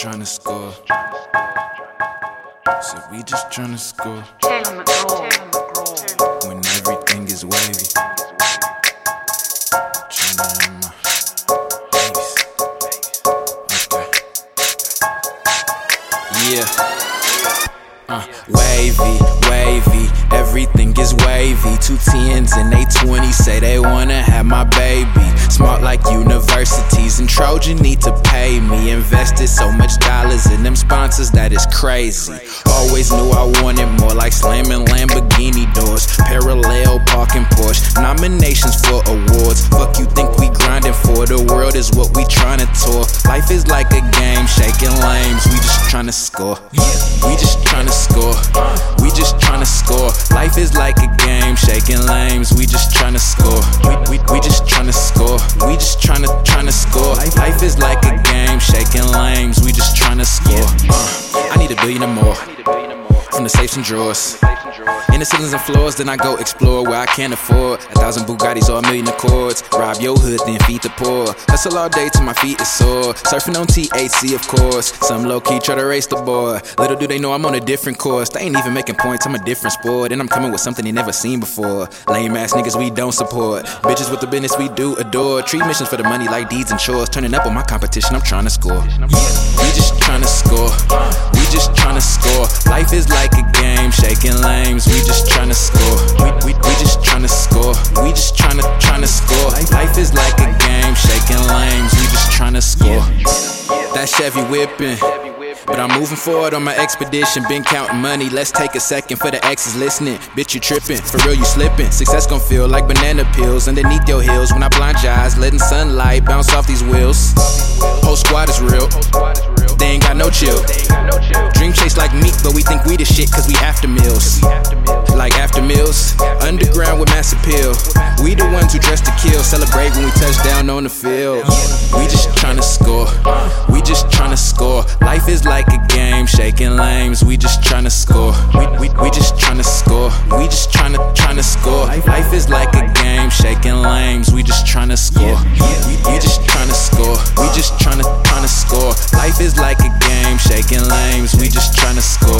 tryna score. Said we just trying to score. Taylor McGraw. When everything is wavy. Tryna have my babies. Okay. Yeah. Uh, wavy, wavy, everything is wavy. Two tens and they 20 say they wanna have my baby. Smart like universities, and Trojan need to pay me. Invested so much dollars in them sponsors that is crazy. Always knew I wanted more, like slamming Lamborghini doors. Parallel parking Porsche, nominations for awards. Fuck you think we grinding for? The world is what we tryna tour. Life is like a game, shaking lames. We just tryna score. We just tryna score. We just tryna tryna score. Life is like a game, shaking lames. The safes and drawers. In the ceilings and floors, then I go explore where I can't afford. A thousand Bugattis or a million Accords. Rob your hood, then feed the poor. Hustle all day till my feet is sore. Surfing on THC, of course. Some low key try to race the boy. Little do they know I'm on a different course. They ain't even making points, I'm a different sport. And I'm coming with something they never seen before. Lame ass niggas we don't support. Bitches with the business we do adore. Treat missions for the money like deeds and chores. Turning up on my competition, I'm trying to score. We Score. That Chevy whipping. But I'm moving forward on my expedition. Been counting money. Let's take a second for the exes listening. Bitch, you tripping. For real, you slipping. Success gon' feel like banana peels underneath your heels. When I blind your eyes, letting sunlight bounce off these wheels. Whole squad is real. They ain't got no chill. Dream chase like meat, but we think we the shit cause we after meals. Like after meals, underground with mass appeal. We the ones who dress to kill, celebrate when we touch down on the field score. We just tryna score. Life is like a game, shaking lames. We just tryna score. We, we, we just tryna score. We just tryna tryna score. Life is like a game, shaking lames. We just tryna score. We, we just tryna score. We just tryna tryna score. Life is like a game, shaking lames. We just tryna score.